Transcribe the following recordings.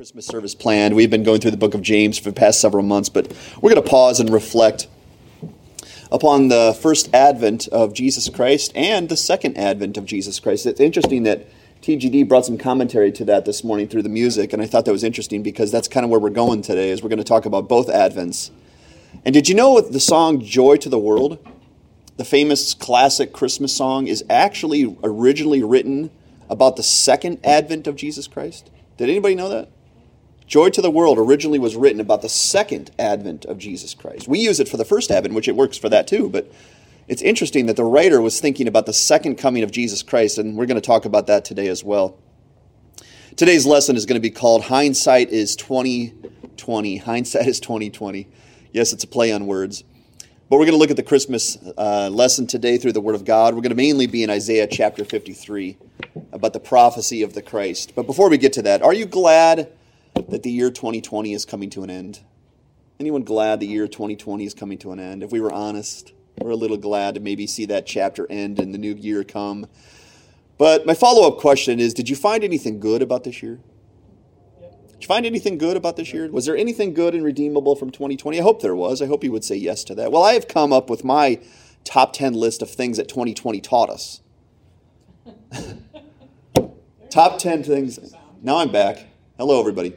Christmas service planned. We've been going through the book of James for the past several months, but we're going to pause and reflect upon the first advent of Jesus Christ and the second advent of Jesus Christ. It's interesting that TGD brought some commentary to that this morning through the music, and I thought that was interesting because that's kind of where we're going today, is we're going to talk about both advents. And did you know the song Joy to the World, the famous classic Christmas song, is actually originally written about the second advent of Jesus Christ? Did anybody know that? Joy to the World originally was written about the second advent of Jesus Christ. We use it for the first advent, which it works for that too, but it's interesting that the writer was thinking about the second coming of Jesus Christ, and we're going to talk about that today as well. Today's lesson is going to be called Hindsight is 2020. Hindsight is 2020. Yes, it's a play on words. But we're going to look at the Christmas uh, lesson today through the Word of God. We're going to mainly be in Isaiah chapter 53 about the prophecy of the Christ. But before we get to that, are you glad that the year 2020 is coming to an end? Anyone glad the year 2020 is coming to an end? If we were honest, we're a little glad to maybe see that chapter end and the new year come. But my follow up question is Did you find anything good about this year? Did you find anything good about this year? Was there anything good and redeemable from 2020? I hope there was. I hope you would say yes to that. Well, I have come up with my top 10 list of things that 2020 taught us. top 10 things. Now I'm back. Hello, everybody.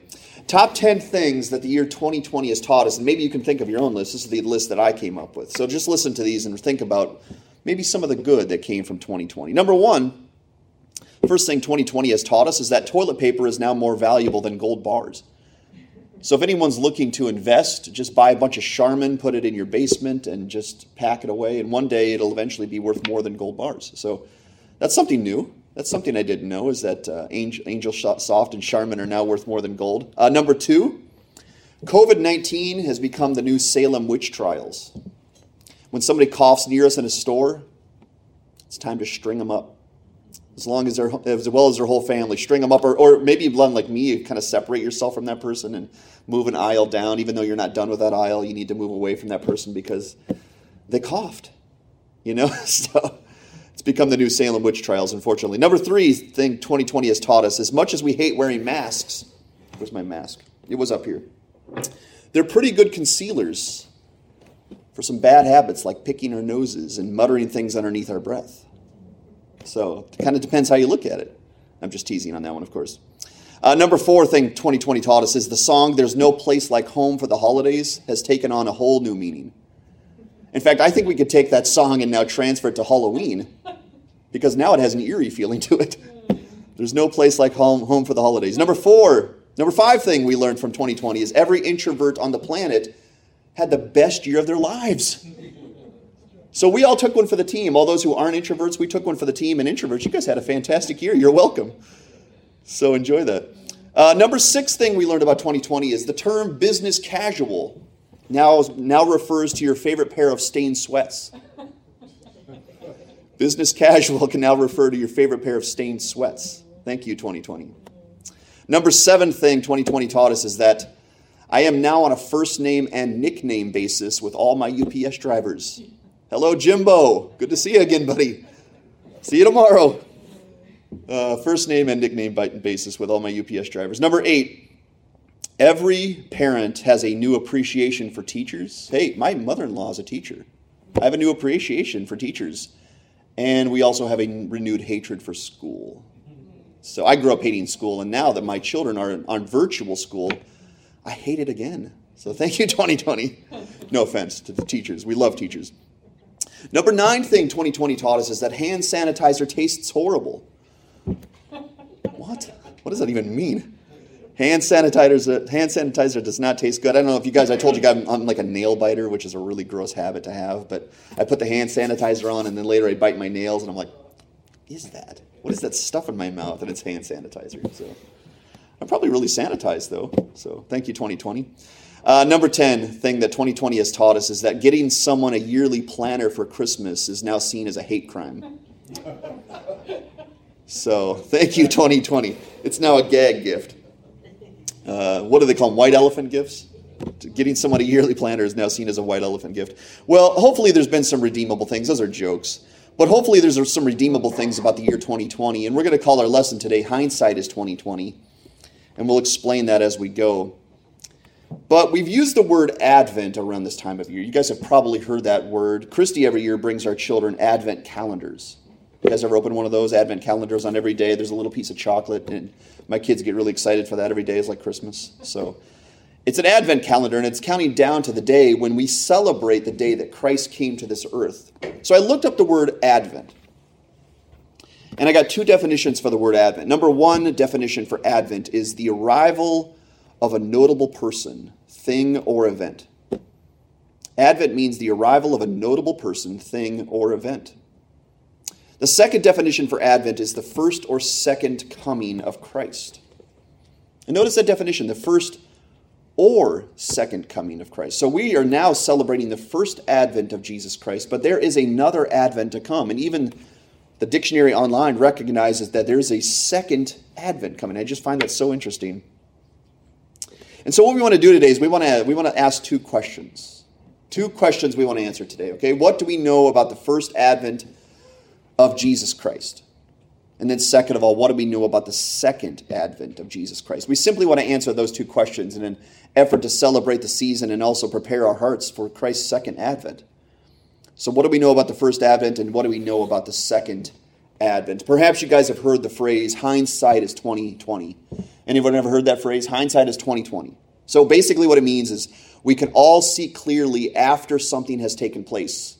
Top 10 things that the year 2020 has taught us, and maybe you can think of your own list. This is the list that I came up with. So just listen to these and think about maybe some of the good that came from 2020. Number one, first thing 2020 has taught us is that toilet paper is now more valuable than gold bars. So if anyone's looking to invest, just buy a bunch of Charmin, put it in your basement, and just pack it away, and one day it'll eventually be worth more than gold bars. So that's something new. That's something I didn't know is that uh, Angel, Angel Soft and Charmin are now worth more than gold. Uh, number two, COVID 19 has become the new Salem witch trials. When somebody coughs near us in a store, it's time to string them up. As long as they're, as well as their whole family, string them up, or, or maybe one like me, you kind of separate yourself from that person and move an aisle down. Even though you're not done with that aisle, you need to move away from that person because they coughed. You know, so it's become the new Salem witch trials, unfortunately. Number three thing 2020 has taught us as much as we hate wearing masks, where's my mask? It was up here. They're pretty good concealers for some bad habits like picking our noses and muttering things underneath our breath. So it kind of depends how you look at it. I'm just teasing on that one, of course. Uh, number four thing 2020 taught us is the song There's No Place Like Home for the Holidays has taken on a whole new meaning. In fact, I think we could take that song and now transfer it to Halloween because now it has an eerie feeling to it. There's no place like home, home for the holidays. Number four, number five thing we learned from 2020 is every introvert on the planet had the best year of their lives. So we all took one for the team. All those who aren't introverts, we took one for the team. And introverts, you guys had a fantastic year. You're welcome. So enjoy that. Uh, number six thing we learned about 2020 is the term business casual now, now refers to your favorite pair of stained sweats. Business casual can now refer to your favorite pair of stained sweats. Thank you, 2020. Number seven thing 2020 taught us is that I am now on a first name and nickname basis with all my UPS drivers. Hello, Jimbo. Good to see you again, buddy. See you tomorrow. Uh, first name and nickname basis with all my UPS drivers. Number eight, every parent has a new appreciation for teachers. Hey, my mother in law is a teacher. I have a new appreciation for teachers. And we also have a renewed hatred for school. So I grew up hating school, and now that my children are on virtual school, I hate it again. So thank you, 2020. No offense to the teachers. We love teachers. Number nine thing 2020 taught us is that hand sanitizer tastes horrible. What? What does that even mean? Hand sanitizer, hand sanitizer does not taste good. I don't know if you guys, I told you I'm, I'm, like a nail biter, which is a really gross habit to have, but I put the hand sanitizer on and then later I bite my nails and I'm like, is that? What is that stuff in my mouth? And it's hand sanitizer. So I'm probably really sanitized though. So thank you, 2020. Uh, number 10 thing that 2020 has taught us is that getting someone a yearly planner for Christmas is now seen as a hate crime. So thank you, 2020. It's now a gag gift uh, what do they call them? White elephant gifts? Getting someone a yearly planner is now seen as a white elephant gift. Well, hopefully there's been some redeemable things. Those are jokes. But hopefully there's some redeemable things about the year 2020. And we're going to call our lesson today Hindsight is 2020. And we'll explain that as we go. But we've used the word Advent around this time of year. You guys have probably heard that word. Christy every year brings our children Advent calendars. You guys ever open one of those Advent calendars on every day? There's a little piece of chocolate, and my kids get really excited for that. Every day is like Christmas. So it's an Advent calendar, and it's counting down to the day when we celebrate the day that Christ came to this earth. So I looked up the word Advent. And I got two definitions for the word Advent. Number one definition for Advent is the arrival of a notable person, thing, or event. Advent means the arrival of a notable person, thing, or event. The second definition for Advent is the first or second coming of Christ. And notice that definition the first or second coming of Christ. So we are now celebrating the first advent of Jesus Christ, but there is another advent to come. And even the dictionary online recognizes that there's a second advent coming. I just find that so interesting. And so what we want to do today is we want to we want to ask two questions. Two questions we want to answer today, okay? What do we know about the first advent of Jesus Christ? And then, second of all, what do we know about the second advent of Jesus Christ? We simply want to answer those two questions in an effort to celebrate the season and also prepare our hearts for Christ's second advent. So, what do we know about the first advent and what do we know about the second advent? Perhaps you guys have heard the phrase hindsight is 2020. Anyone ever heard that phrase? Hindsight is 2020. So basically what it means is we can all see clearly after something has taken place.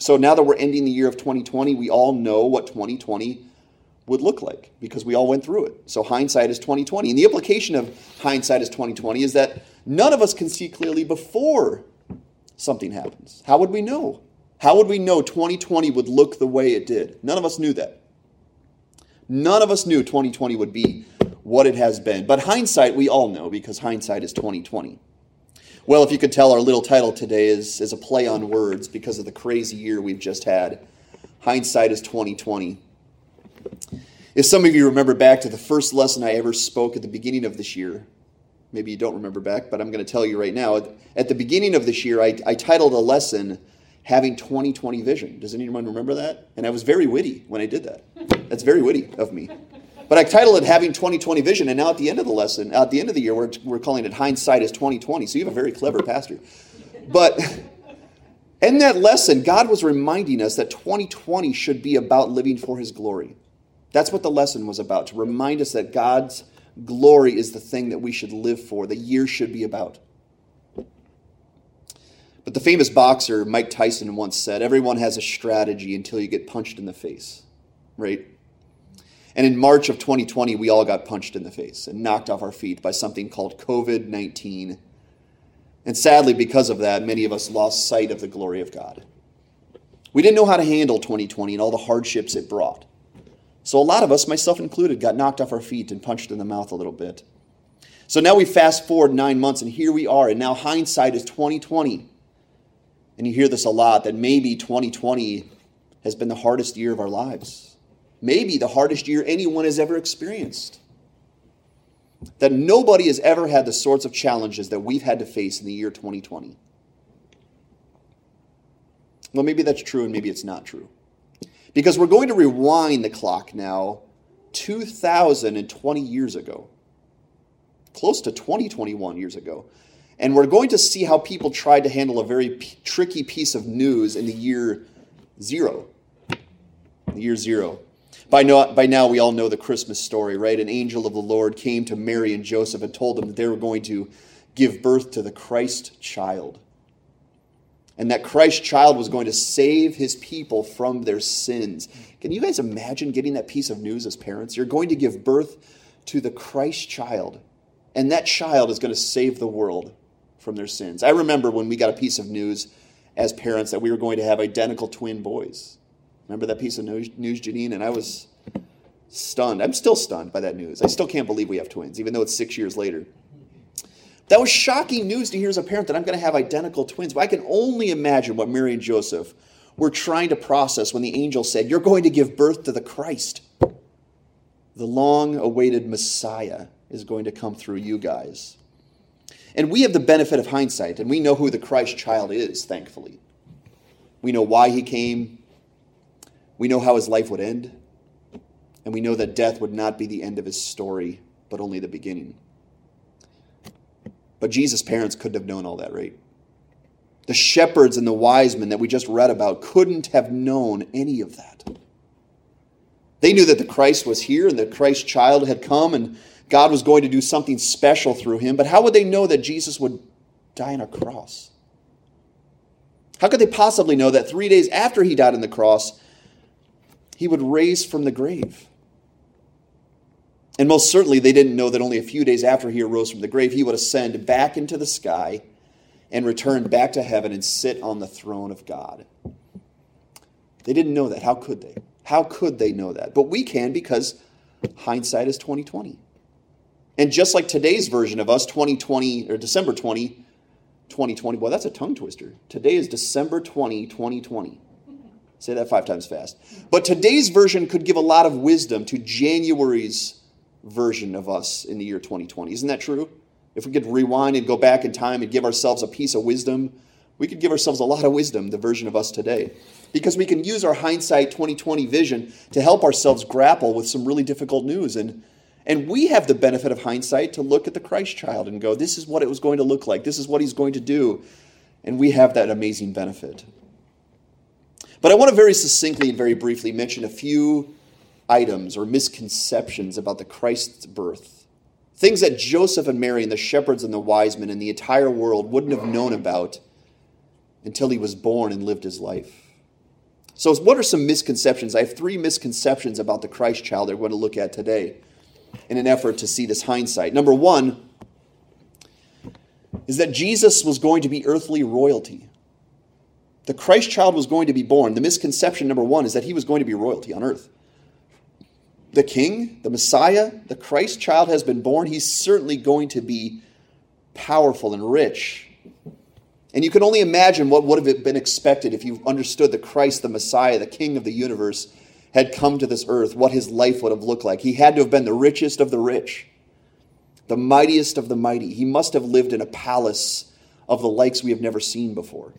So now that we're ending the year of 2020, we all know what 2020 would look like because we all went through it. So hindsight is 2020. And the implication of hindsight is 2020 is that none of us can see clearly before something happens. How would we know? How would we know 2020 would look the way it did? None of us knew that. None of us knew 2020 would be what it has been. But hindsight, we all know because hindsight is 2020. Well, if you could tell, our little title today is, is a play on words because of the crazy year we've just had. Hindsight is 2020. If some of you remember back to the first lesson I ever spoke at the beginning of this year, maybe you don't remember back, but I'm going to tell you right now. At the beginning of this year, I, I titled a lesson Having 2020 Vision. Does anyone remember that? And I was very witty when I did that. That's very witty of me. But I titled it Having 2020 Vision, and now at the end of the lesson, at the end of the year, we're, we're calling it Hindsight is 2020. So you have a very clever pastor. But in that lesson, God was reminding us that 2020 should be about living for His glory. That's what the lesson was about, to remind us that God's glory is the thing that we should live for, the year should be about. But the famous boxer Mike Tyson once said, Everyone has a strategy until you get punched in the face, right? And in March of 2020, we all got punched in the face and knocked off our feet by something called COVID 19. And sadly, because of that, many of us lost sight of the glory of God. We didn't know how to handle 2020 and all the hardships it brought. So a lot of us, myself included, got knocked off our feet and punched in the mouth a little bit. So now we fast forward nine months, and here we are, and now hindsight is 2020. And you hear this a lot that maybe 2020 has been the hardest year of our lives. Maybe the hardest year anyone has ever experienced. That nobody has ever had the sorts of challenges that we've had to face in the year 2020. Well, maybe that's true and maybe it's not true. Because we're going to rewind the clock now 2,020 years ago, close to 2021 years ago. And we're going to see how people tried to handle a very p- tricky piece of news in the year zero. The year zero. By now, by now, we all know the Christmas story, right? An angel of the Lord came to Mary and Joseph and told them that they were going to give birth to the Christ child and that Christ child was going to save his people from their sins. Can you guys imagine getting that piece of news as parents? You're going to give birth to the Christ child, and that child is going to save the world from their sins. I remember when we got a piece of news as parents that we were going to have identical twin boys. Remember that piece of news, Janine? And I was stunned. I'm still stunned by that news. I still can't believe we have twins, even though it's six years later. That was shocking news to hear as a parent that I'm going to have identical twins. But I can only imagine what Mary and Joseph were trying to process when the angel said, You're going to give birth to the Christ. The long awaited Messiah is going to come through you guys. And we have the benefit of hindsight, and we know who the Christ child is, thankfully. We know why he came, we know how his life would end, and we know that death would not be the end of his story but only the beginning. But Jesus' parents couldn't have known all that, right? The shepherds and the wise men that we just read about couldn't have known any of that. They knew that the Christ was here and the Christ child had come and God was going to do something special through him, but how would they know that Jesus would die on a cross? How could they possibly know that three days after he died on the cross, he would raise from the grave? And most certainly, they didn't know that only a few days after he arose from the grave, he would ascend back into the sky and return back to heaven and sit on the throne of God. They didn't know that. How could they? How could they know that? But we can because hindsight is 2020. And just like today's version of us, 2020 or December 20, 2020, well, that's a tongue twister. Today is December 20, 2020. Say that five times fast. But today's version could give a lot of wisdom to January's version of us in the year 2020. Isn't that true? If we could rewind and go back in time and give ourselves a piece of wisdom, we could give ourselves a lot of wisdom, the version of us today. Because we can use our hindsight 2020 vision to help ourselves grapple with some really difficult news. And, and we have the benefit of hindsight to look at the Christ child and go, this is what it was going to look like, this is what he's going to do. And we have that amazing benefit. But I want to very succinctly and very briefly mention a few items or misconceptions about the Christ's birth. Things that Joseph and Mary and the shepherds and the wise men and the entire world wouldn't have known about until he was born and lived his life. So, what are some misconceptions? I have three misconceptions about the Christ child that we're going to look at today in an effort to see this hindsight. Number one is that Jesus was going to be earthly royalty. The Christ child was going to be born. The misconception, number one, is that he was going to be royalty on earth the king, the Messiah, the Christ child has been born, he's certainly going to be powerful and rich. And you can only imagine what would have been expected if you understood that Christ, the Messiah, the King of the universe, had come to this earth, what his life would have looked like. He had to have been the richest of the rich, the mightiest of the mighty. He must have lived in a palace of the likes we have never seen before.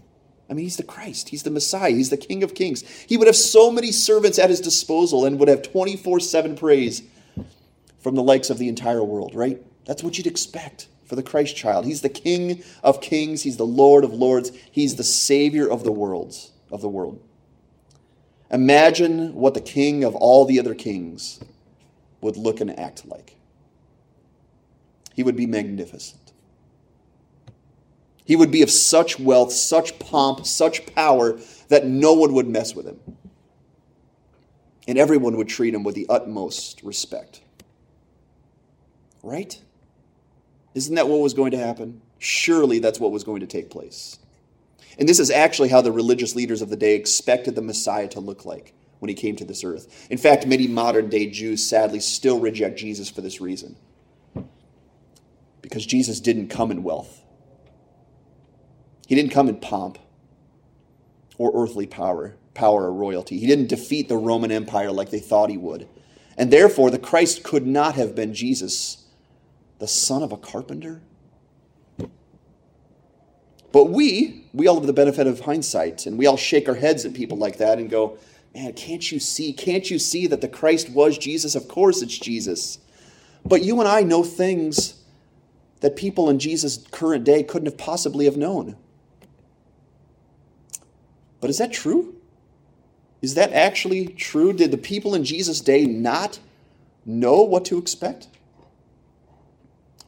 I mean, he's the Christ, he's the Messiah, he's the King of Kings. He would have so many servants at his disposal and would have 24 7 praise from the likes of the entire world, right? That's what you'd expect for the Christ child. He's the King of Kings, he's the Lord of Lords, he's the Savior of the worlds, of the world. Imagine what the King of all the other kings would look and act like. He would be magnificent. He would be of such wealth, such pomp, such power that no one would mess with him. And everyone would treat him with the utmost respect. Right? Isn't that what was going to happen? Surely that's what was going to take place. And this is actually how the religious leaders of the day expected the Messiah to look like when he came to this earth. In fact, many modern day Jews sadly still reject Jesus for this reason. Because Jesus didn't come in wealth. He didn't come in pomp or earthly power, power or royalty. He didn't defeat the Roman Empire like they thought he would. And therefore, the Christ could not have been Jesus, the son of a carpenter. But we, we all have the benefit of hindsight, and we all shake our heads at people like that and go, Man, can't you see? Can't you see that the Christ was Jesus? Of course it's Jesus. But you and I know things that people in Jesus' current day couldn't have possibly have known. But is that true? Is that actually true? Did the people in Jesus' day not know what to expect?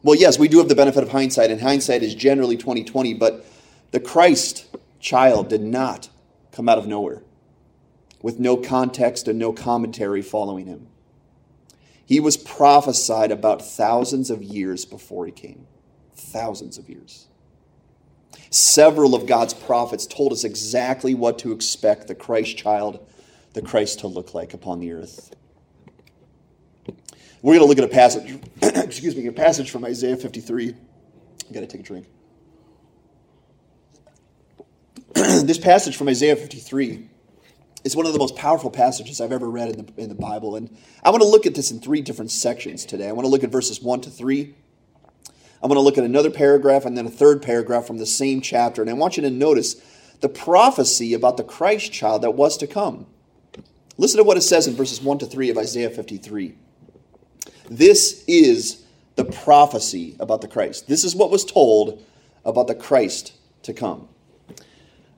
Well, yes, we do have the benefit of hindsight, and hindsight is generally 2020, but the Christ child did not come out of nowhere with no context and no commentary following him. He was prophesied about thousands of years before he came. Thousands of years. Several of God's prophets told us exactly what to expect the Christ child, the Christ to look like upon the earth. We're going to look at a passage, excuse me, a passage from Isaiah 53. I got to take a drink. this passage from Isaiah 53 is one of the most powerful passages I've ever read in the, in the Bible. And I want to look at this in three different sections today. I want to look at verses 1 to 3, I'm going to look at another paragraph and then a third paragraph from the same chapter. And I want you to notice the prophecy about the Christ child that was to come. Listen to what it says in verses 1 to 3 of Isaiah 53. This is the prophecy about the Christ. This is what was told about the Christ to come.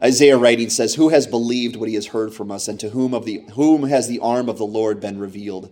Isaiah writing says, Who has believed what he has heard from us, and to whom, of the, whom has the arm of the Lord been revealed?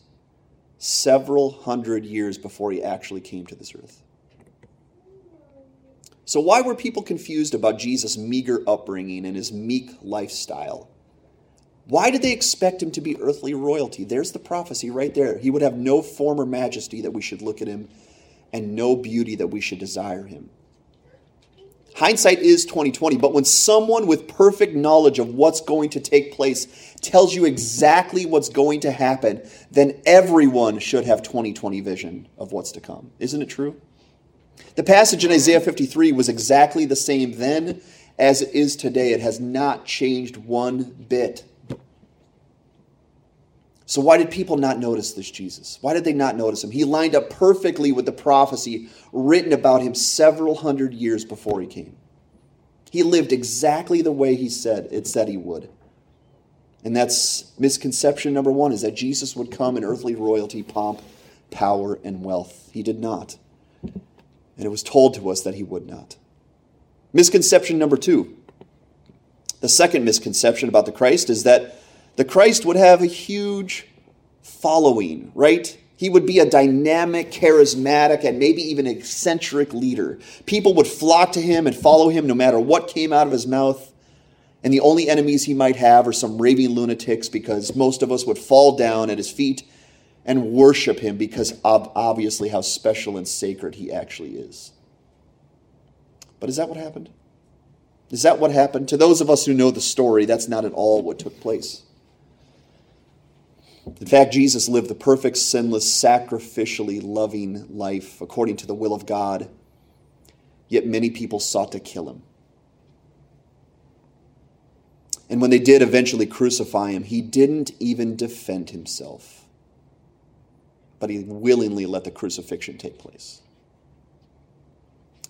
several hundred years before he actually came to this earth. So, why were people confused about Jesus' meager upbringing and his meek lifestyle? Why did they expect him to be earthly royalty? There's the prophecy right there. He would have no form or majesty that we should look at him, and no beauty that we should desire him. Hindsight is 2020, but when someone with perfect knowledge of what's going to take place tells you exactly what's going to happen, then everyone should have 2020 vision of what's to come. Isn't it true? The passage in Isaiah 53 was exactly the same then as it is today. It has not changed one bit. So, why did people not notice this Jesus? Why did they not notice him? He lined up perfectly with the prophecy written about him several hundred years before he came. He lived exactly the way he said it said he would. And that's misconception number one is that Jesus would come in earthly royalty, pomp, power, and wealth. He did not. And it was told to us that he would not. Misconception number two. The second misconception about the Christ is that the Christ would have a huge following, right? He would be a dynamic, charismatic, and maybe even eccentric leader. People would flock to him and follow him no matter what came out of his mouth. And the only enemies he might have are some raving lunatics because most of us would fall down at his feet and worship him because of obviously how special and sacred he actually is. But is that what happened? Is that what happened? To those of us who know the story, that's not at all what took place. In fact, Jesus lived the perfect, sinless, sacrificially loving life according to the will of God, yet many people sought to kill him. And when they did eventually crucify him, he didn't even defend himself, but he willingly let the crucifixion take place.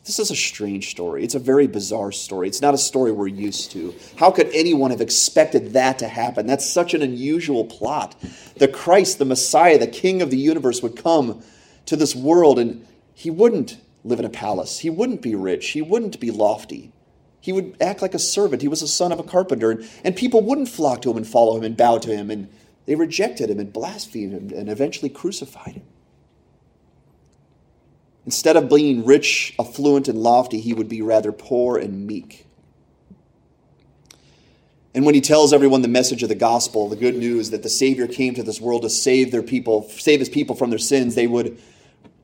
This is a strange story. It's a very bizarre story. It's not a story we're used to. How could anyone have expected that to happen? That's such an unusual plot. The Christ, the Messiah, the King of the universe would come to this world and he wouldn't live in a palace. He wouldn't be rich. He wouldn't be lofty. He would act like a servant. He was a son of a carpenter. And, and people wouldn't flock to him and follow him and bow to him. And they rejected him and blasphemed him and eventually crucified him. Instead of being rich, affluent, and lofty, he would be rather poor and meek. And when he tells everyone the message of the gospel, the good news that the Savior came to this world to save their people, save his people from their sins, they would,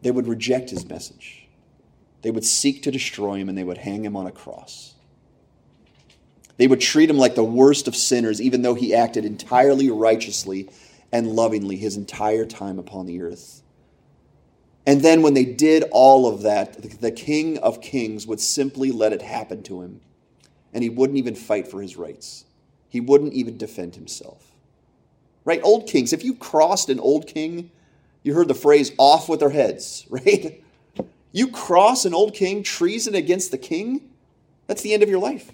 they would reject his message. They would seek to destroy him and they would hang him on a cross. They would treat him like the worst of sinners, even though he acted entirely righteously and lovingly his entire time upon the earth. And then when they did all of that, the King of Kings would simply let it happen to him. And he wouldn't even fight for his rights, he wouldn't even defend himself. Right? Old kings, if you crossed an old king, you heard the phrase off with their heads, right? You cross an old king, treason against the king, that's the end of your life.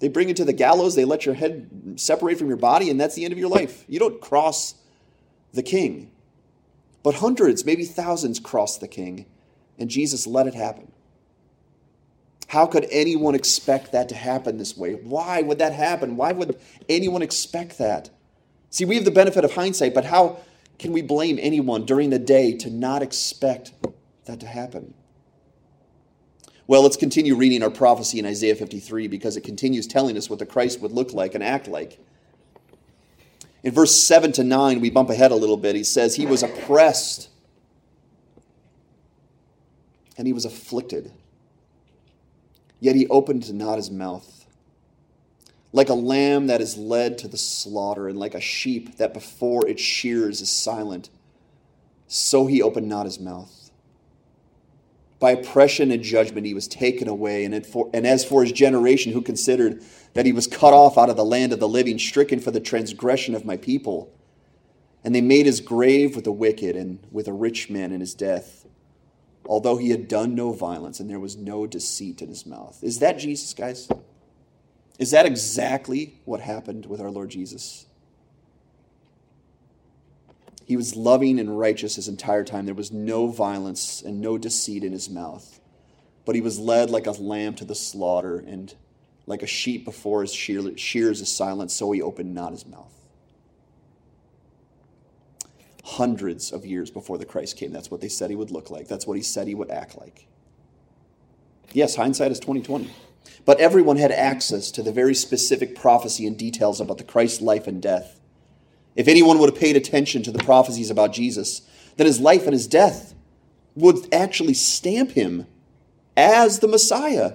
They bring you to the gallows, they let your head separate from your body, and that's the end of your life. You don't cross the king. But hundreds, maybe thousands crossed the king, and Jesus let it happen. How could anyone expect that to happen this way? Why would that happen? Why would anyone expect that? See, we have the benefit of hindsight, but how can we blame anyone during the day to not expect that to happen? Well, let's continue reading our prophecy in Isaiah 53 because it continues telling us what the Christ would look like and act like. In verse 7 to 9, we bump ahead a little bit. He says, He was oppressed and he was afflicted, yet he opened not his mouth. Like a lamb that is led to the slaughter, and like a sheep that before its shears is silent, so he opened not his mouth. By oppression and judgment he was taken away. And, for, and as for his generation, who considered that he was cut off out of the land of the living, stricken for the transgression of my people. And they made his grave with the wicked and with a rich man in his death, although he had done no violence and there was no deceit in his mouth. Is that Jesus, guys? Is that exactly what happened with our Lord Jesus? He was loving and righteous his entire time. There was no violence and no deceit in his mouth. But he was led like a lamb to the slaughter, and like a sheep before his shears is silent, so he opened not his mouth. Hundreds of years before the Christ came, that's what they said he would look like. That's what he said he would act like. Yes, hindsight is 2020. But everyone had access to the very specific prophecy and details about the Christ's life and death. If anyone would have paid attention to the prophecies about Jesus, then his life and his death would actually stamp him as the Messiah,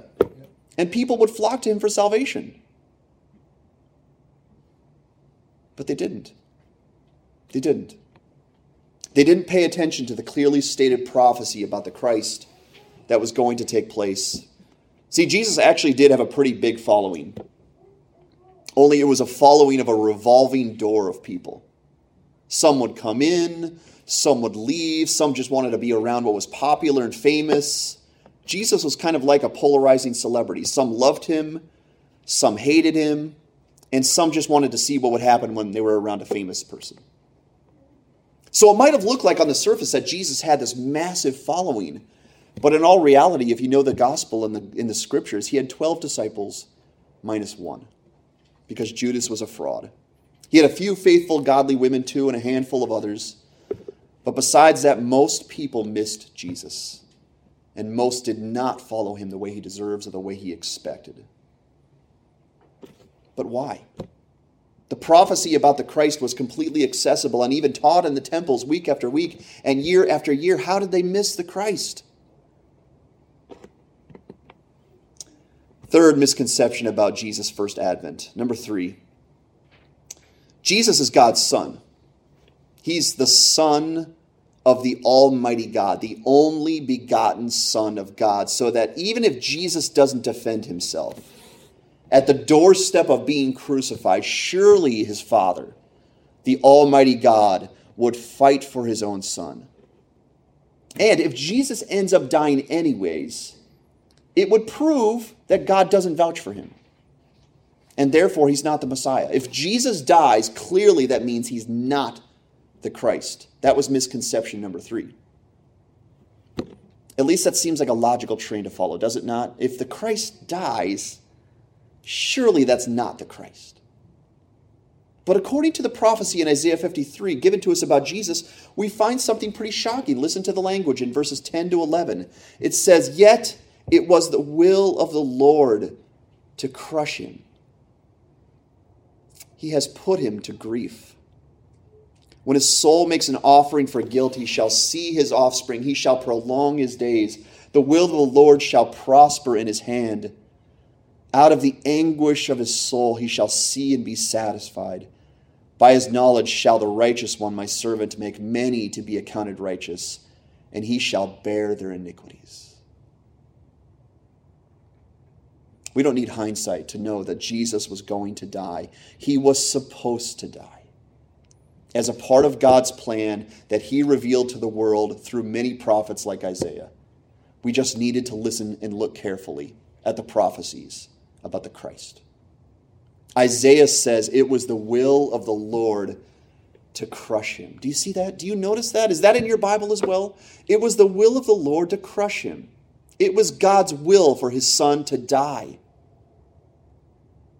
and people would flock to him for salvation. But they didn't. They didn't. They didn't pay attention to the clearly stated prophecy about the Christ that was going to take place. See, Jesus actually did have a pretty big following. Only it was a following of a revolving door of people. Some would come in, some would leave, some just wanted to be around what was popular and famous. Jesus was kind of like a polarizing celebrity. Some loved him, some hated him, and some just wanted to see what would happen when they were around a famous person. So it might have looked like on the surface that Jesus had this massive following. But in all reality, if you know the gospel and the, in the scriptures, he had 12 disciples minus one because Judas was a fraud. He had a few faithful, godly women too, and a handful of others. But besides that, most people missed Jesus. And most did not follow him the way he deserves or the way he expected. But why? The prophecy about the Christ was completely accessible and even taught in the temples week after week and year after year. How did they miss the Christ? Third misconception about Jesus' first advent. Number three, Jesus is God's son. He's the son of the Almighty God, the only begotten Son of God, so that even if Jesus doesn't defend himself, at the doorstep of being crucified, surely his Father, the Almighty God, would fight for his own Son. And if Jesus ends up dying anyways, it would prove that God doesn't vouch for him. And therefore, he's not the Messiah. If Jesus dies, clearly that means he's not the Christ. That was misconception number three. At least that seems like a logical train to follow, does it not? If the Christ dies, surely that's not the Christ. But according to the prophecy in Isaiah 53 given to us about Jesus, we find something pretty shocking. Listen to the language in verses 10 to 11. It says, Yet it was the will of the Lord to crush him. He has put him to grief. When his soul makes an offering for guilt, he shall see his offspring, he shall prolong his days. The will of the Lord shall prosper in his hand. Out of the anguish of his soul he shall see and be satisfied. By his knowledge shall the righteous one, my servant, make many to be accounted righteous, and he shall bear their iniquities. We don't need hindsight to know that Jesus was going to die. He was supposed to die as a part of God's plan that he revealed to the world through many prophets like Isaiah. We just needed to listen and look carefully at the prophecies about the Christ. Isaiah says it was the will of the Lord to crush him. Do you see that? Do you notice that? Is that in your Bible as well? It was the will of the Lord to crush him. It was God's will for his son to die.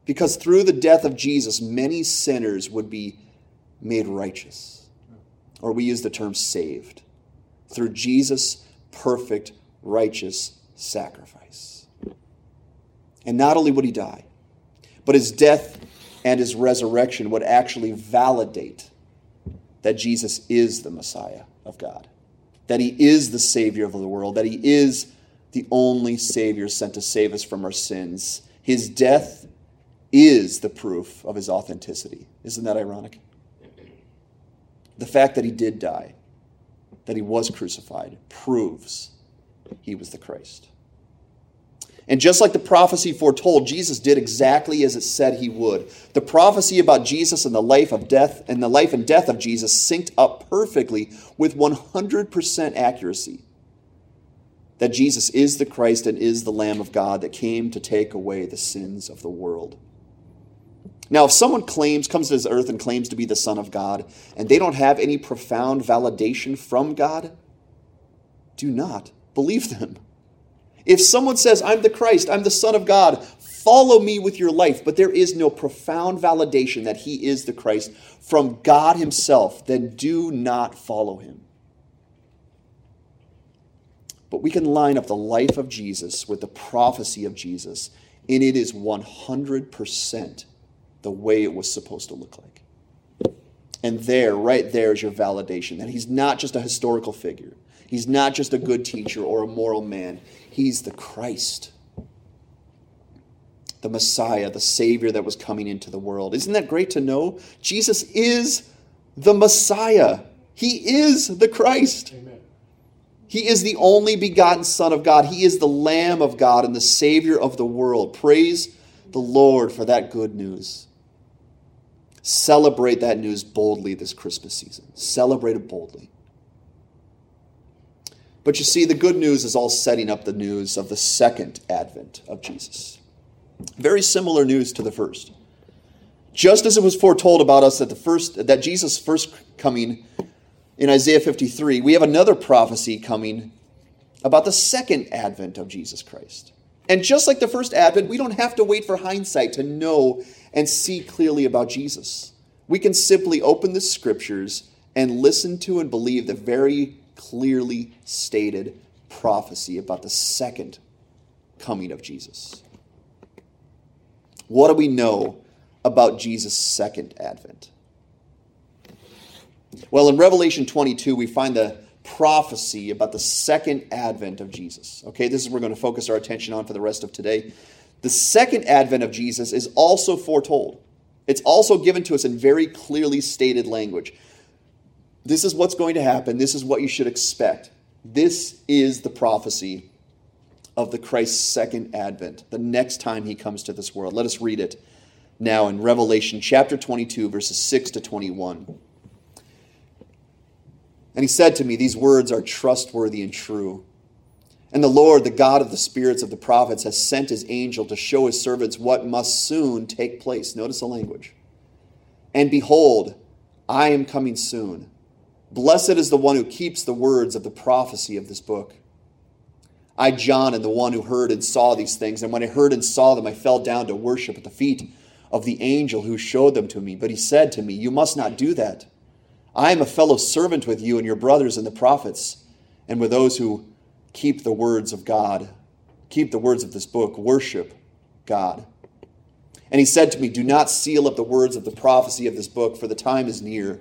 Because through the death of Jesus, many sinners would be made righteous. Or we use the term saved through Jesus' perfect, righteous sacrifice. And not only would he die, but his death and his resurrection would actually validate that Jesus is the Messiah of God, that he is the Savior of the world, that he is the only Savior sent to save us from our sins. His death is the proof of his authenticity. Isn't that ironic? The fact that he did die, that he was crucified, proves he was the Christ. And just like the prophecy foretold, Jesus did exactly as it said he would. The prophecy about Jesus and the life of death and the life and death of Jesus synced up perfectly with 100% accuracy. That Jesus is the Christ and is the Lamb of God that came to take away the sins of the world. Now, if someone claims, comes to this earth and claims to be the Son of God, and they don't have any profound validation from God, do not believe them. If someone says, I'm the Christ, I'm the Son of God, follow me with your life, but there is no profound validation that he is the Christ from God himself, then do not follow him. But we can line up the life of Jesus with the prophecy of Jesus, and it is 100% the way it was supposed to look like. And there, right there, is your validation that he's not just a historical figure. He's not just a good teacher or a moral man. He's the Christ, the Messiah, the Savior that was coming into the world. Isn't that great to know? Jesus is the Messiah, He is the Christ. Amen. He is the only begotten Son of God. He is the Lamb of God and the Savior of the world. Praise the Lord for that good news. Celebrate that news boldly this Christmas season. Celebrate it boldly. But you see, the good news is all setting up the news of the second advent of Jesus. Very similar news to the first. Just as it was foretold about us that the first that Jesus' first coming in Isaiah 53, we have another prophecy coming about the second advent of Jesus Christ. And just like the first advent, we don't have to wait for hindsight to know and see clearly about Jesus. We can simply open the scriptures and listen to and believe the very clearly stated prophecy about the second coming of Jesus. What do we know about Jesus' second advent? Well, in Revelation 22, we find the prophecy about the second advent of Jesus. Okay, this is what we're going to focus our attention on for the rest of today. The second advent of Jesus is also foretold. It's also given to us in very clearly stated language. This is what's going to happen. This is what you should expect. This is the prophecy of the Christ's second advent, the next time he comes to this world. Let us read it now in Revelation chapter 22, verses 6 to 21. And he said to me, These words are trustworthy and true. And the Lord, the God of the spirits of the prophets, has sent his angel to show his servants what must soon take place. Notice the language. And behold, I am coming soon. Blessed is the one who keeps the words of the prophecy of this book. I, John, am the one who heard and saw these things. And when I heard and saw them, I fell down to worship at the feet of the angel who showed them to me. But he said to me, You must not do that. I am a fellow servant with you and your brothers and the prophets, and with those who keep the words of God, keep the words of this book, worship God. And he said to me, Do not seal up the words of the prophecy of this book, for the time is near.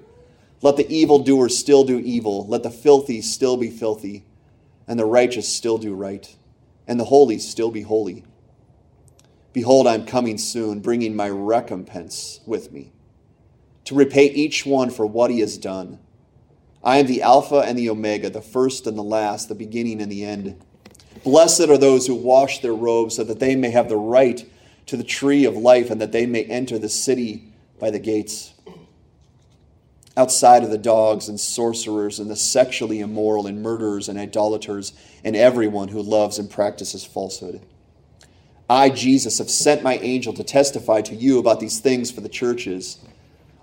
Let the evildoer still do evil. Let the filthy still be filthy. And the righteous still do right. And the holy still be holy. Behold, I am coming soon, bringing my recompense with me, to repay each one for what he has done. I am the Alpha and the Omega, the first and the last, the beginning and the end. Blessed are those who wash their robes, so that they may have the right to the tree of life, and that they may enter the city by the gates outside of the dogs and sorcerers and the sexually immoral and murderers and idolaters and everyone who loves and practices falsehood. I, Jesus, have sent my angel to testify to you about these things for the churches.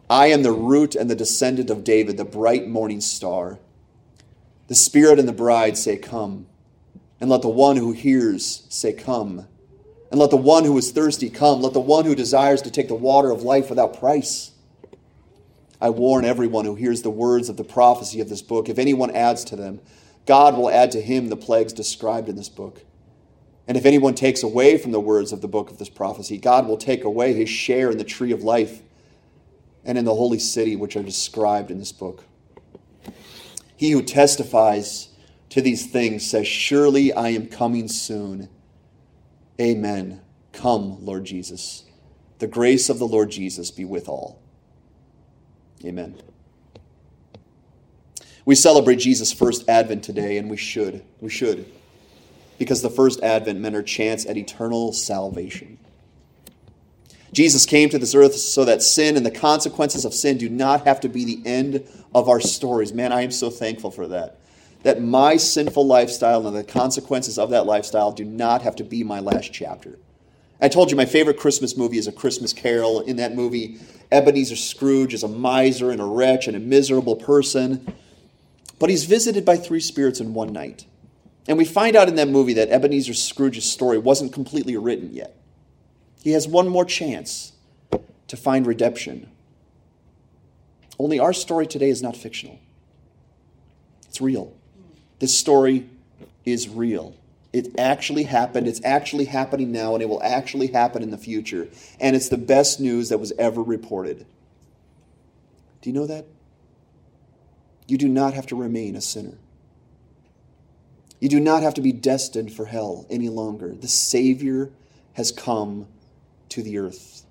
I am the root and the descendant of David, the bright morning star. The Spirit and the bride say, Come. And let the one who hears say, Come. And let the one who is thirsty come. Let the one who desires to take the water of life without price. I warn everyone who hears the words of the prophecy of this book. If anyone adds to them, God will add to him the plagues described in this book. And if anyone takes away from the words of the book of this prophecy, God will take away his share in the tree of life and in the holy city which are described in this book. He who testifies to these things says, Surely I am coming soon. Amen. Come, Lord Jesus. The grace of the Lord Jesus be with all. Amen. We celebrate Jesus' first advent today, and we should. We should. because the first advent meant our chance at eternal salvation. Jesus came to this earth so that sin and the consequences of sin do not have to be the end of our stories. Man, I am so thankful for that. That my sinful lifestyle and the consequences of that lifestyle do not have to be my last chapter. I told you my favorite Christmas movie is A Christmas Carol. In that movie, Ebenezer Scrooge is a miser and a wretch and a miserable person, but he's visited by three spirits in one night. And we find out in that movie that Ebenezer Scrooge's story wasn't completely written yet. He has one more chance to find redemption. Only our story today is not fictional, it's real. This story is real. It actually happened. It's actually happening now, and it will actually happen in the future. And it's the best news that was ever reported. Do you know that? You do not have to remain a sinner. You do not have to be destined for hell any longer. The Savior has come to the earth.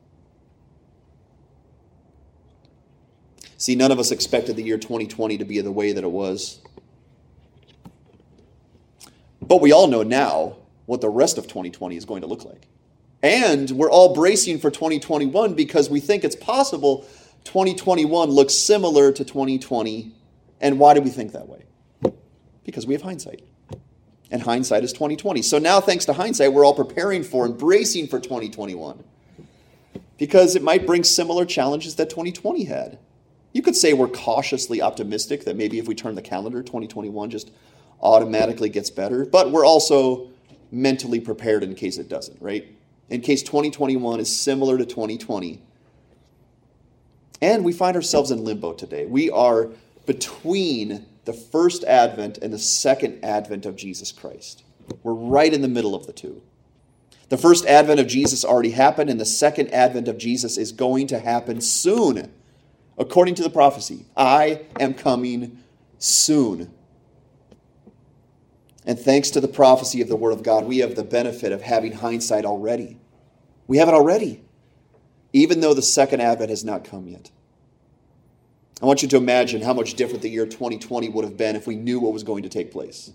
See, none of us expected the year 2020 to be the way that it was. But we all know now what the rest of 2020 is going to look like. And we're all bracing for 2021 because we think it's possible 2021 looks similar to 2020. And why do we think that way? Because we have hindsight. And hindsight is 2020. So now, thanks to hindsight, we're all preparing for and bracing for 2021 because it might bring similar challenges that 2020 had. You could say we're cautiously optimistic that maybe if we turn the calendar, 2021 just automatically gets better, but we're also mentally prepared in case it doesn't, right? In case 2021 is similar to 2020. And we find ourselves in limbo today. We are between the first advent and the second advent of Jesus Christ. We're right in the middle of the two. The first advent of Jesus already happened, and the second advent of Jesus is going to happen soon, according to the prophecy. I am coming soon. And thanks to the prophecy of the Word of God, we have the benefit of having hindsight already. We have it already, even though the second advent has not come yet. I want you to imagine how much different the year 2020 would have been if we knew what was going to take place.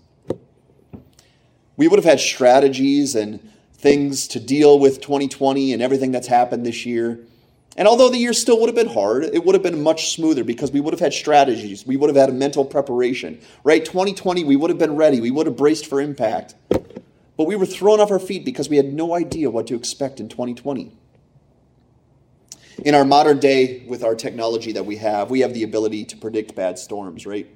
We would have had strategies and things to deal with 2020 and everything that's happened this year. And although the year still would have been hard, it would have been much smoother because we would have had strategies. We would have had a mental preparation, right? 2020, we would have been ready. We would have braced for impact. But we were thrown off our feet because we had no idea what to expect in 2020. In our modern day, with our technology that we have, we have the ability to predict bad storms, right?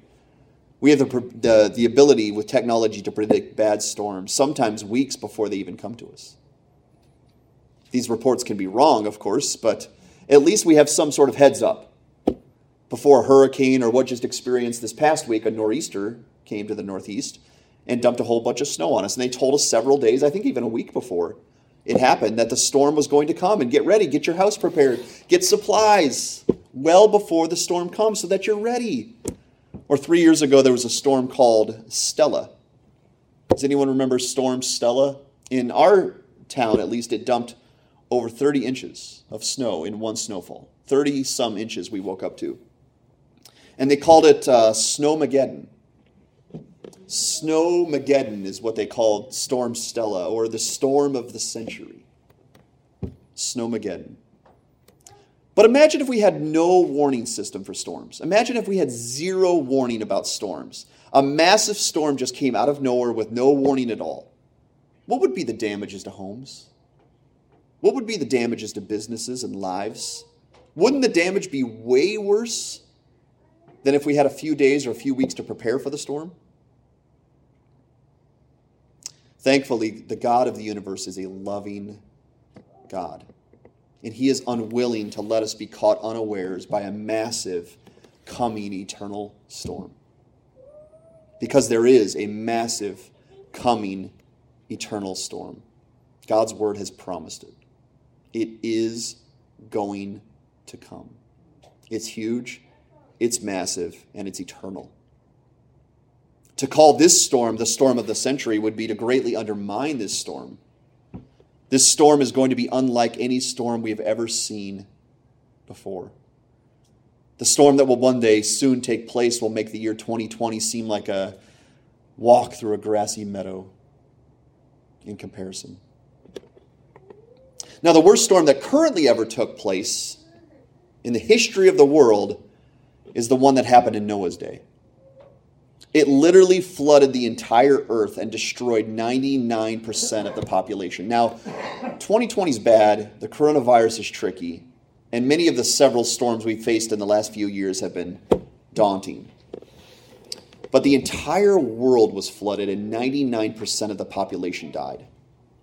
We have the, the, the ability with technology to predict bad storms, sometimes weeks before they even come to us. These reports can be wrong, of course, but at least we have some sort of heads up. Before a hurricane or what just experienced this past week, a nor'easter came to the northeast and dumped a whole bunch of snow on us. And they told us several days, I think even a week before it happened, that the storm was going to come and get ready, get your house prepared, get supplies well before the storm comes so that you're ready. Or three years ago, there was a storm called Stella. Does anyone remember Storm Stella? In our town, at least, it dumped over 30 inches of snow in one snowfall. 30 some inches we woke up to. And they called it uh, Snowmageddon. Snowmageddon is what they called Storm Stella, or the storm of the century. Snowmageddon. But imagine if we had no warning system for storms. Imagine if we had zero warning about storms. A massive storm just came out of nowhere with no warning at all. What would be the damages to homes? What would be the damages to businesses and lives? Wouldn't the damage be way worse than if we had a few days or a few weeks to prepare for the storm? Thankfully, the God of the universe is a loving God. And he is unwilling to let us be caught unawares by a massive coming eternal storm. Because there is a massive coming eternal storm. God's word has promised it. It is going to come. It's huge, it's massive, and it's eternal. To call this storm the storm of the century would be to greatly undermine this storm. This storm is going to be unlike any storm we have ever seen before. The storm that will one day soon take place will make the year 2020 seem like a walk through a grassy meadow. in comparison. Now, the worst storm that currently ever took place in the history of the world is the one that happened in Noah's day. It literally flooded the entire earth and destroyed 99% of the population. Now, 2020 is bad, the coronavirus is tricky, and many of the several storms we've faced in the last few years have been daunting. But the entire world was flooded and 99% of the population died.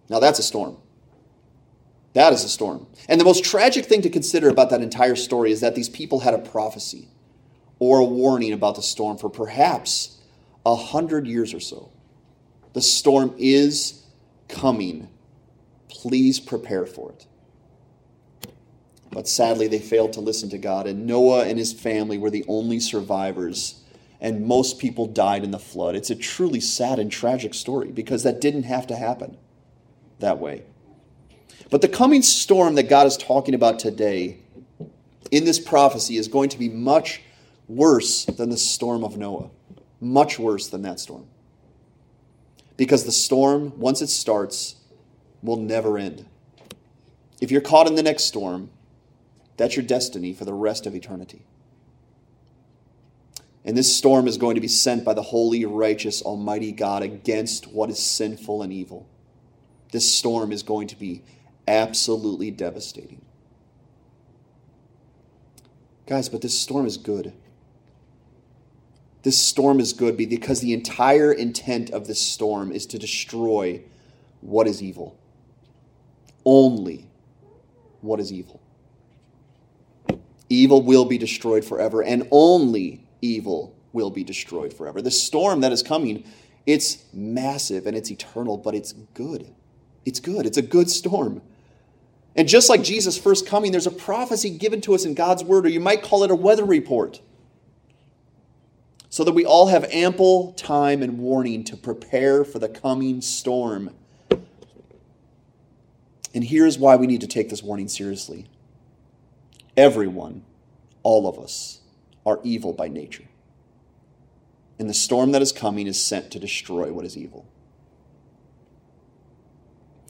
Now, that's a storm. That is a storm. And the most tragic thing to consider about that entire story is that these people had a prophecy or a warning about the storm for perhaps a hundred years or so. The storm is coming. Please prepare for it. But sadly, they failed to listen to God, and Noah and his family were the only survivors, and most people died in the flood. It's a truly sad and tragic story because that didn't have to happen that way. But the coming storm that God is talking about today in this prophecy is going to be much worse than the storm of Noah. Much worse than that storm. Because the storm, once it starts, will never end. If you're caught in the next storm, that's your destiny for the rest of eternity. And this storm is going to be sent by the holy, righteous, almighty God against what is sinful and evil. This storm is going to be absolutely devastating. Guys, but this storm is good. This storm is good because the entire intent of this storm is to destroy what is evil. Only what is evil. Evil will be destroyed forever, and only evil will be destroyed forever. The storm that is coming, it's massive and it's eternal, but it's good. It's good. It's a good storm. And just like Jesus' first coming, there's a prophecy given to us in God's word, or you might call it a weather report, so that we all have ample time and warning to prepare for the coming storm. And here's why we need to take this warning seriously everyone, all of us, are evil by nature. And the storm that is coming is sent to destroy what is evil.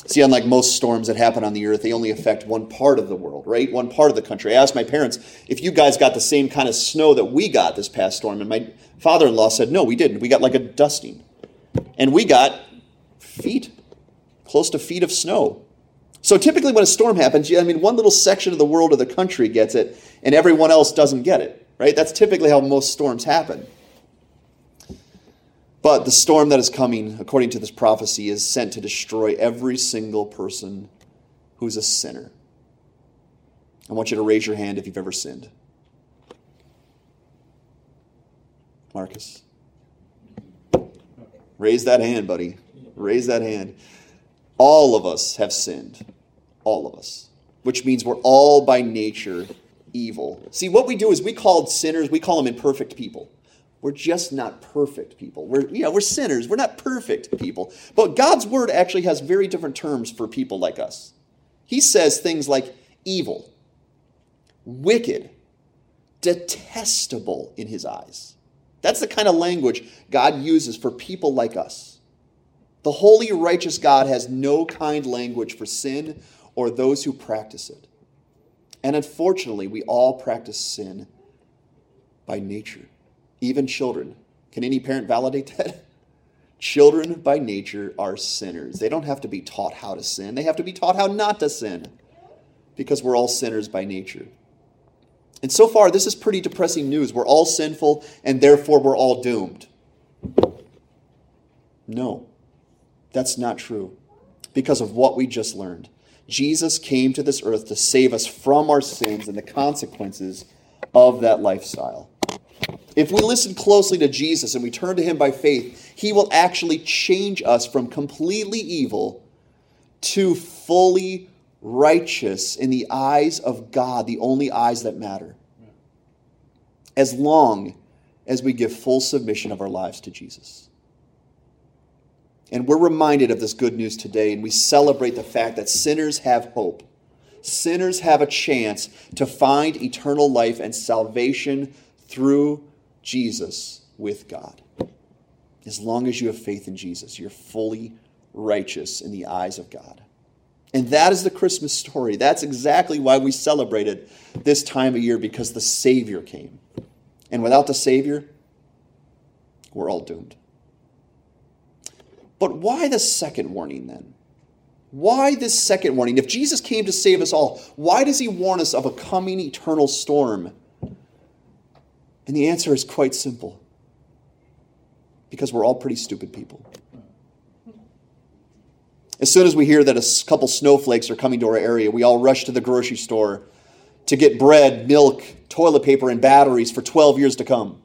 See, unlike most storms that happen on the earth, they only affect one part of the world, right? One part of the country. I asked my parents if you guys got the same kind of snow that we got this past storm, and my father in law said, no, we didn't. We got like a dusting. And we got feet, close to feet of snow. So typically, when a storm happens, I mean, one little section of the world or the country gets it, and everyone else doesn't get it, right? That's typically how most storms happen. But the storm that is coming, according to this prophecy, is sent to destroy every single person who's a sinner. I want you to raise your hand if you've ever sinned. Marcus. Raise that hand, buddy. Raise that hand. All of us have sinned. All of us. Which means we're all by nature evil. See, what we do is we call sinners, we call them imperfect people. We're just not perfect people. We're, you know, we're sinners. We're not perfect people. But God's word actually has very different terms for people like us. He says things like evil, wicked, detestable in his eyes. That's the kind of language God uses for people like us. The holy, righteous God has no kind language for sin or those who practice it. And unfortunately, we all practice sin by nature even children. Can any parent validate that? Children by nature are sinners. They don't have to be taught how to sin, they have to be taught how not to sin because we're all sinners by nature. And so far, this is pretty depressing news. We're all sinful and therefore we're all doomed. No, that's not true because of what we just learned. Jesus came to this earth to save us from our sins and the consequences of that lifestyle. If we listen closely to Jesus and we turn to him by faith, he will actually change us from completely evil to fully righteous in the eyes of God, the only eyes that matter. As long as we give full submission of our lives to Jesus. And we're reminded of this good news today, and we celebrate the fact that sinners have hope. Sinners have a chance to find eternal life and salvation through Jesus with God. As long as you have faith in Jesus, you're fully righteous in the eyes of God. And that is the Christmas story. That's exactly why we celebrated this time of year because the Savior came. And without the Savior, we're all doomed. But why the second warning then? Why this second warning? If Jesus came to save us all, why does he warn us of a coming eternal storm? And the answer is quite simple because we're all pretty stupid people. As soon as we hear that a couple snowflakes are coming to our area, we all rush to the grocery store to get bread, milk, toilet paper, and batteries for 12 years to come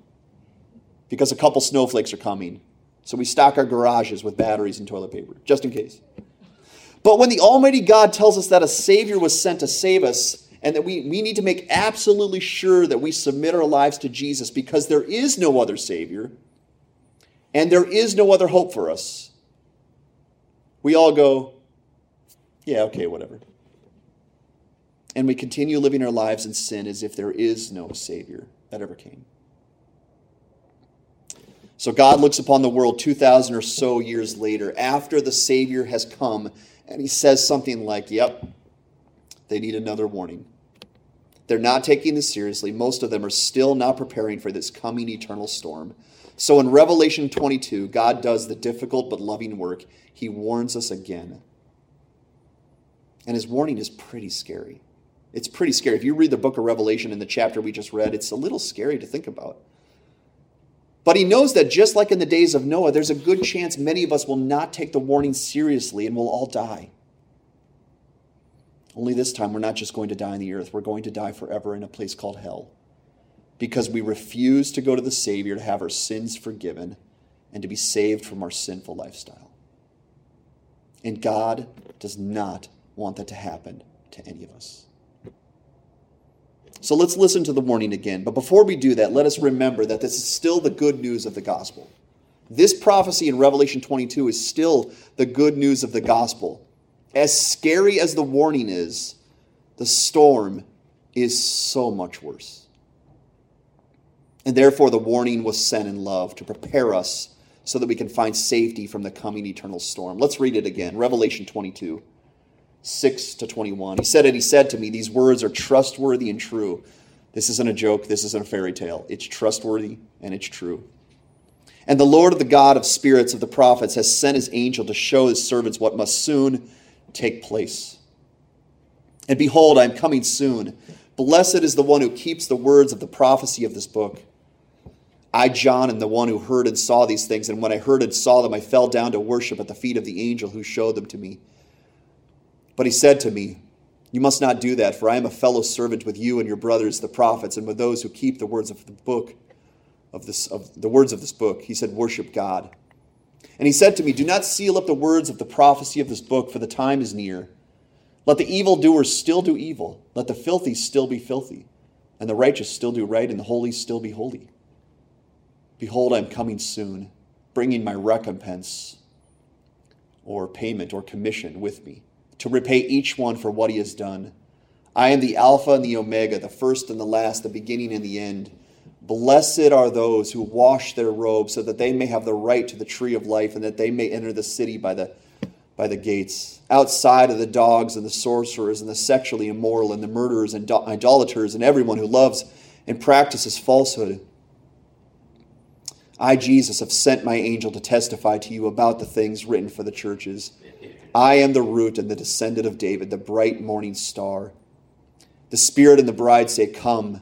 because a couple snowflakes are coming. So we stock our garages with batteries and toilet paper, just in case. But when the Almighty God tells us that a Savior was sent to save us, and that we, we need to make absolutely sure that we submit our lives to Jesus because there is no other Savior and there is no other hope for us, we all go, yeah, okay, whatever. And we continue living our lives in sin as if there is no Savior that ever came. So God looks upon the world 2,000 or so years later, after the Savior has come, and he says something like, Yep, they need another warning. They're not taking this seriously. Most of them are still not preparing for this coming eternal storm. So in Revelation 22, God does the difficult but loving work he warns us again. And his warning is pretty scary. It's pretty scary. If you read the book of Revelation in the chapter we just read, it's a little scary to think about. But he knows that just like in the days of Noah, there's a good chance many of us will not take the warning seriously and we'll all die. Only this time, we're not just going to die on the earth, we're going to die forever in a place called hell because we refuse to go to the Savior to have our sins forgiven and to be saved from our sinful lifestyle. And God does not want that to happen to any of us. So let's listen to the warning again. But before we do that, let us remember that this is still the good news of the gospel. This prophecy in Revelation 22 is still the good news of the gospel. As scary as the warning is, the storm is so much worse. And therefore, the warning was sent in love to prepare us so that we can find safety from the coming eternal storm. Let's read it again. Revelation 22, 6 to 21. He said it, he said to me, These words are trustworthy and true. This isn't a joke, this isn't a fairy tale. It's trustworthy and it's true. And the Lord of the God of spirits of the prophets has sent his angel to show his servants what must soon take place. And behold, I am coming soon. Blessed is the one who keeps the words of the prophecy of this book. I, John, am the one who heard and saw these things, and when I heard and saw them, I fell down to worship at the feet of the angel who showed them to me. But he said to me, You must not do that, for I am a fellow servant with you and your brothers, the prophets, and with those who keep the words of the book of this of the words of this book. He said, Worship God. And he said to me, Do not seal up the words of the prophecy of this book, for the time is near. Let the evildoers still do evil, let the filthy still be filthy, and the righteous still do right, and the holy still be holy. Behold, I'm coming soon, bringing my recompense or payment or commission with me to repay each one for what he has done. I am the Alpha and the Omega, the first and the last, the beginning and the end. Blessed are those who wash their robes so that they may have the right to the tree of life and that they may enter the city by the, by the gates. Outside of the dogs and the sorcerers and the sexually immoral and the murderers and idolaters and everyone who loves and practices falsehood. I, Jesus, have sent my angel to testify to you about the things written for the churches. I am the root and the descendant of David, the bright morning star. The Spirit and the bride say, Come.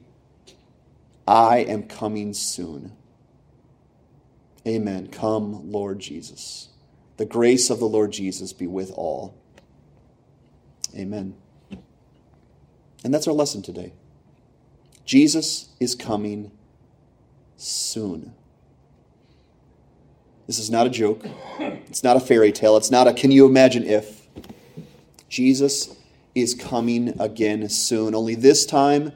I am coming soon. Amen. Come, Lord Jesus. The grace of the Lord Jesus be with all. Amen. And that's our lesson today. Jesus is coming soon. This is not a joke. It's not a fairy tale. It's not a can you imagine if. Jesus is coming again soon, only this time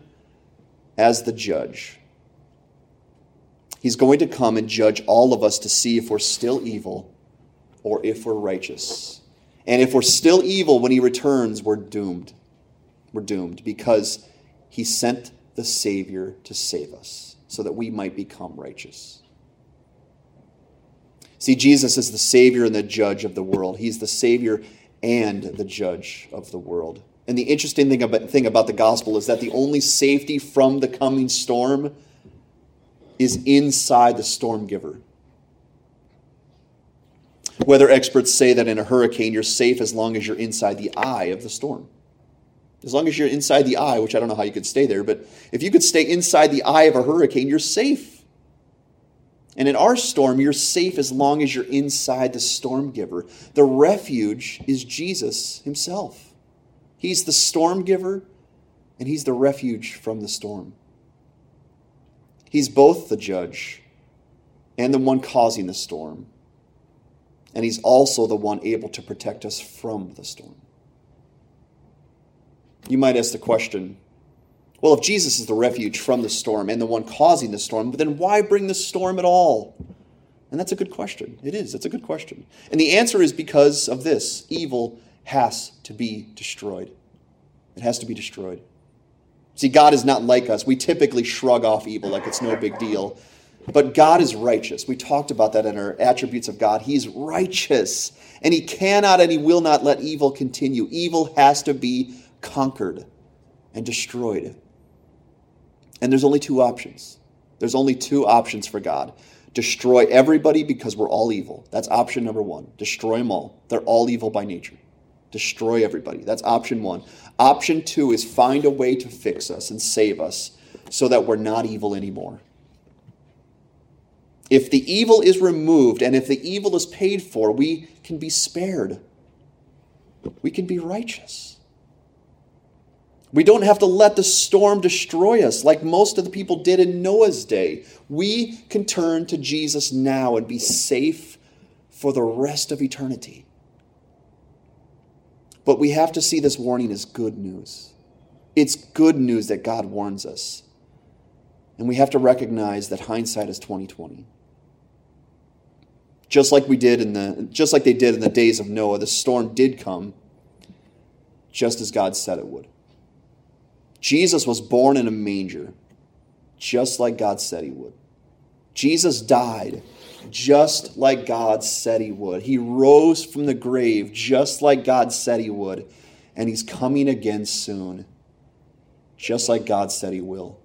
as the judge. He's going to come and judge all of us to see if we're still evil or if we're righteous. And if we're still evil when he returns, we're doomed. We're doomed because he sent the Savior to save us so that we might become righteous. See, Jesus is the Savior and the judge of the world. He's the Savior and the judge of the world. And the interesting thing about, thing about the gospel is that the only safety from the coming storm is inside the storm giver. Weather experts say that in a hurricane you're safe as long as you're inside the eye of the storm. As long as you're inside the eye, which I don't know how you could stay there, but if you could stay inside the eye of a hurricane, you're safe. And in our storm, you're safe as long as you're inside the storm giver. The refuge is Jesus himself. He's the storm giver, and he's the refuge from the storm. He's both the judge and the one causing the storm. And he's also the one able to protect us from the storm. You might ask the question well, if Jesus is the refuge from the storm and the one causing the storm, then why bring the storm at all? And that's a good question. It is. It's a good question. And the answer is because of this evil has to be destroyed. It has to be destroyed. See, God is not like us. We typically shrug off evil like it's no big deal. But God is righteous. We talked about that in our attributes of God. He's righteous. And He cannot and He will not let evil continue. Evil has to be conquered and destroyed. And there's only two options. There's only two options for God destroy everybody because we're all evil. That's option number one. Destroy them all. They're all evil by nature. Destroy everybody. That's option one. Option two is find a way to fix us and save us so that we're not evil anymore. If the evil is removed and if the evil is paid for, we can be spared. We can be righteous. We don't have to let the storm destroy us like most of the people did in Noah's day. We can turn to Jesus now and be safe for the rest of eternity. But we have to see this warning as good news. It's good news that God warns us. And we have to recognize that hindsight is 2020. Just like we did in the just like they did in the days of Noah, the storm did come just as God said it would. Jesus was born in a manger, just like God said he would. Jesus died just like God said he would. He rose from the grave just like God said he would. And he's coming again soon, just like God said he will.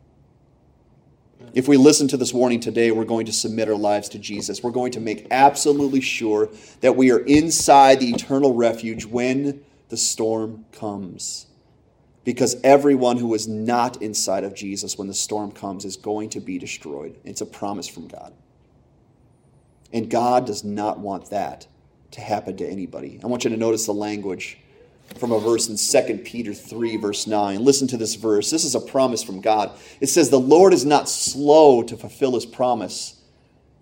If we listen to this warning today, we're going to submit our lives to Jesus. We're going to make absolutely sure that we are inside the eternal refuge when the storm comes. Because everyone who is not inside of Jesus when the storm comes is going to be destroyed. It's a promise from God. And God does not want that to happen to anybody. I want you to notice the language from a verse in 2 Peter 3, verse 9. Listen to this verse. This is a promise from God. It says, The Lord is not slow to fulfill his promise,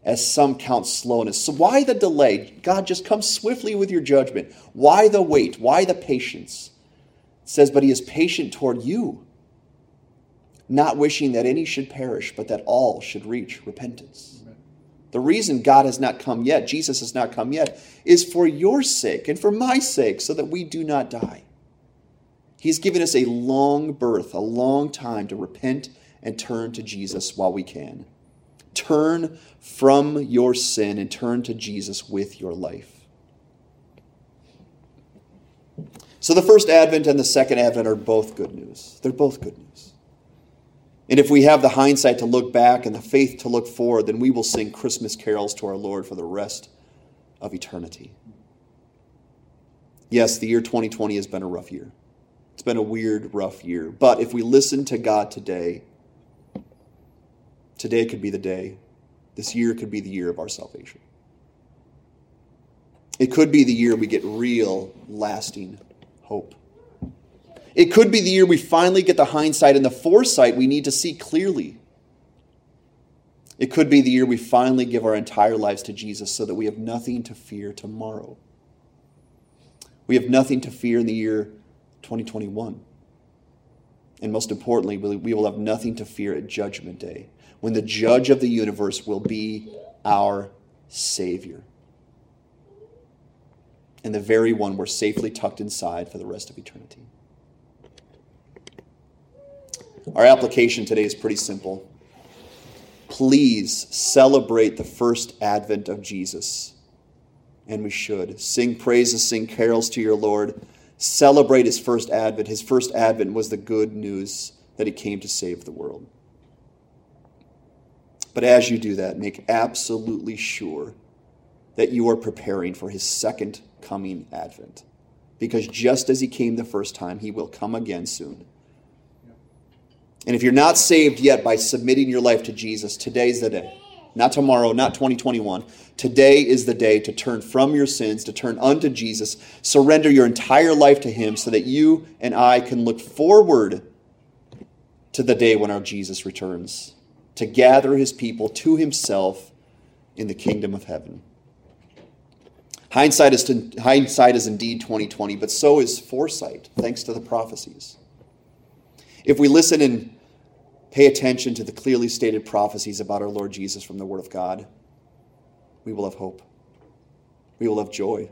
as some count slowness. So why the delay? God, just come swiftly with your judgment. Why the wait? Why the patience? It says, But he is patient toward you, not wishing that any should perish, but that all should reach repentance. The reason God has not come yet, Jesus has not come yet, is for your sake and for my sake, so that we do not die. He's given us a long berth, a long time to repent and turn to Jesus while we can. Turn from your sin and turn to Jesus with your life. So the first advent and the second advent are both good news. They're both good news. And if we have the hindsight to look back and the faith to look forward, then we will sing Christmas carols to our Lord for the rest of eternity. Yes, the year 2020 has been a rough year. It's been a weird, rough year. But if we listen to God today, today could be the day. This year could be the year of our salvation. It could be the year we get real, lasting hope. It could be the year we finally get the hindsight and the foresight we need to see clearly. It could be the year we finally give our entire lives to Jesus so that we have nothing to fear tomorrow. We have nothing to fear in the year 2021. And most importantly, we will have nothing to fear at Judgment Day, when the judge of the universe will be our Savior. And the very one we're safely tucked inside for the rest of eternity. Our application today is pretty simple. Please celebrate the first advent of Jesus. And we should. Sing praises, sing carols to your Lord. Celebrate his first advent. His first advent was the good news that he came to save the world. But as you do that, make absolutely sure that you are preparing for his second coming advent. Because just as he came the first time, he will come again soon. And if you're not saved yet by submitting your life to Jesus, today's the day. Not tomorrow, not 2021. Today is the day to turn from your sins, to turn unto Jesus, surrender your entire life to Him so that you and I can look forward to the day when our Jesus returns, to gather His people to Himself in the kingdom of heaven. Hindsight is, to, hindsight is indeed 2020, but so is foresight, thanks to the prophecies. If we listen and pay attention to the clearly stated prophecies about our Lord Jesus from the Word of God, we will have hope. We will have joy.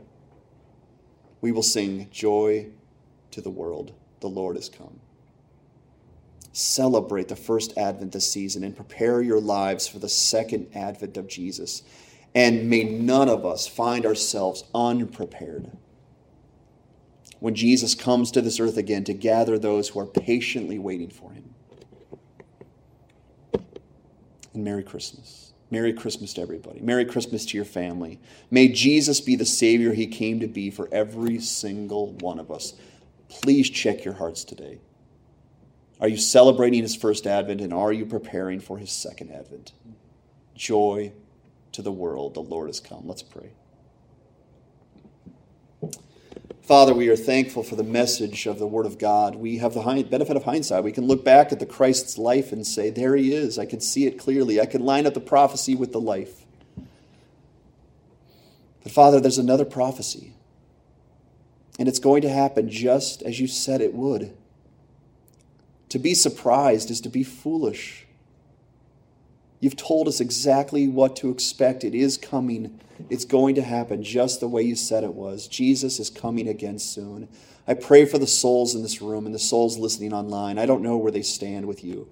We will sing joy to the world. The Lord has come. Celebrate the first advent this season and prepare your lives for the second advent of Jesus. And may none of us find ourselves unprepared when Jesus comes to this earth again to gather those who are patiently waiting for him. And Merry Christmas. Merry Christmas to everybody. Merry Christmas to your family. May Jesus be the Savior he came to be for every single one of us. Please check your hearts today. Are you celebrating his first advent and are you preparing for his second advent? Joy to the world. The Lord has come. Let's pray. Father, we are thankful for the message of the Word of God. We have the benefit of hindsight. We can look back at the Christ's life and say, There he is. I can see it clearly. I can line up the prophecy with the life. But Father, there's another prophecy. And it's going to happen just as you said it would. To be surprised is to be foolish. You've told us exactly what to expect. It is coming. It's going to happen just the way you said it was. Jesus is coming again soon. I pray for the souls in this room and the souls listening online. I don't know where they stand with you.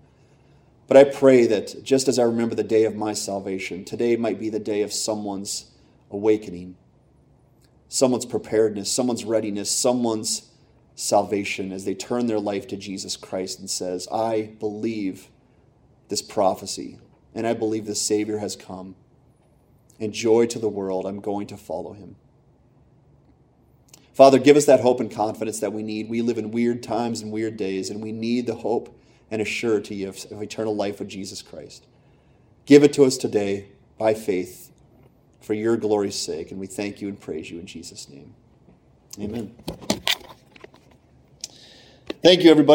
But I pray that just as I remember the day of my salvation, today might be the day of someone's awakening, someone's preparedness, someone's readiness, someone's salvation as they turn their life to Jesus Christ and says, I believe this prophecy and I believe the Savior has come. And joy to the world, I'm going to follow him. Father, give us that hope and confidence that we need. We live in weird times and weird days, and we need the hope and a surety of, of eternal life with Jesus Christ. Give it to us today by faith for your glory's sake, and we thank you and praise you in Jesus' name. Amen. Thank you, everybody.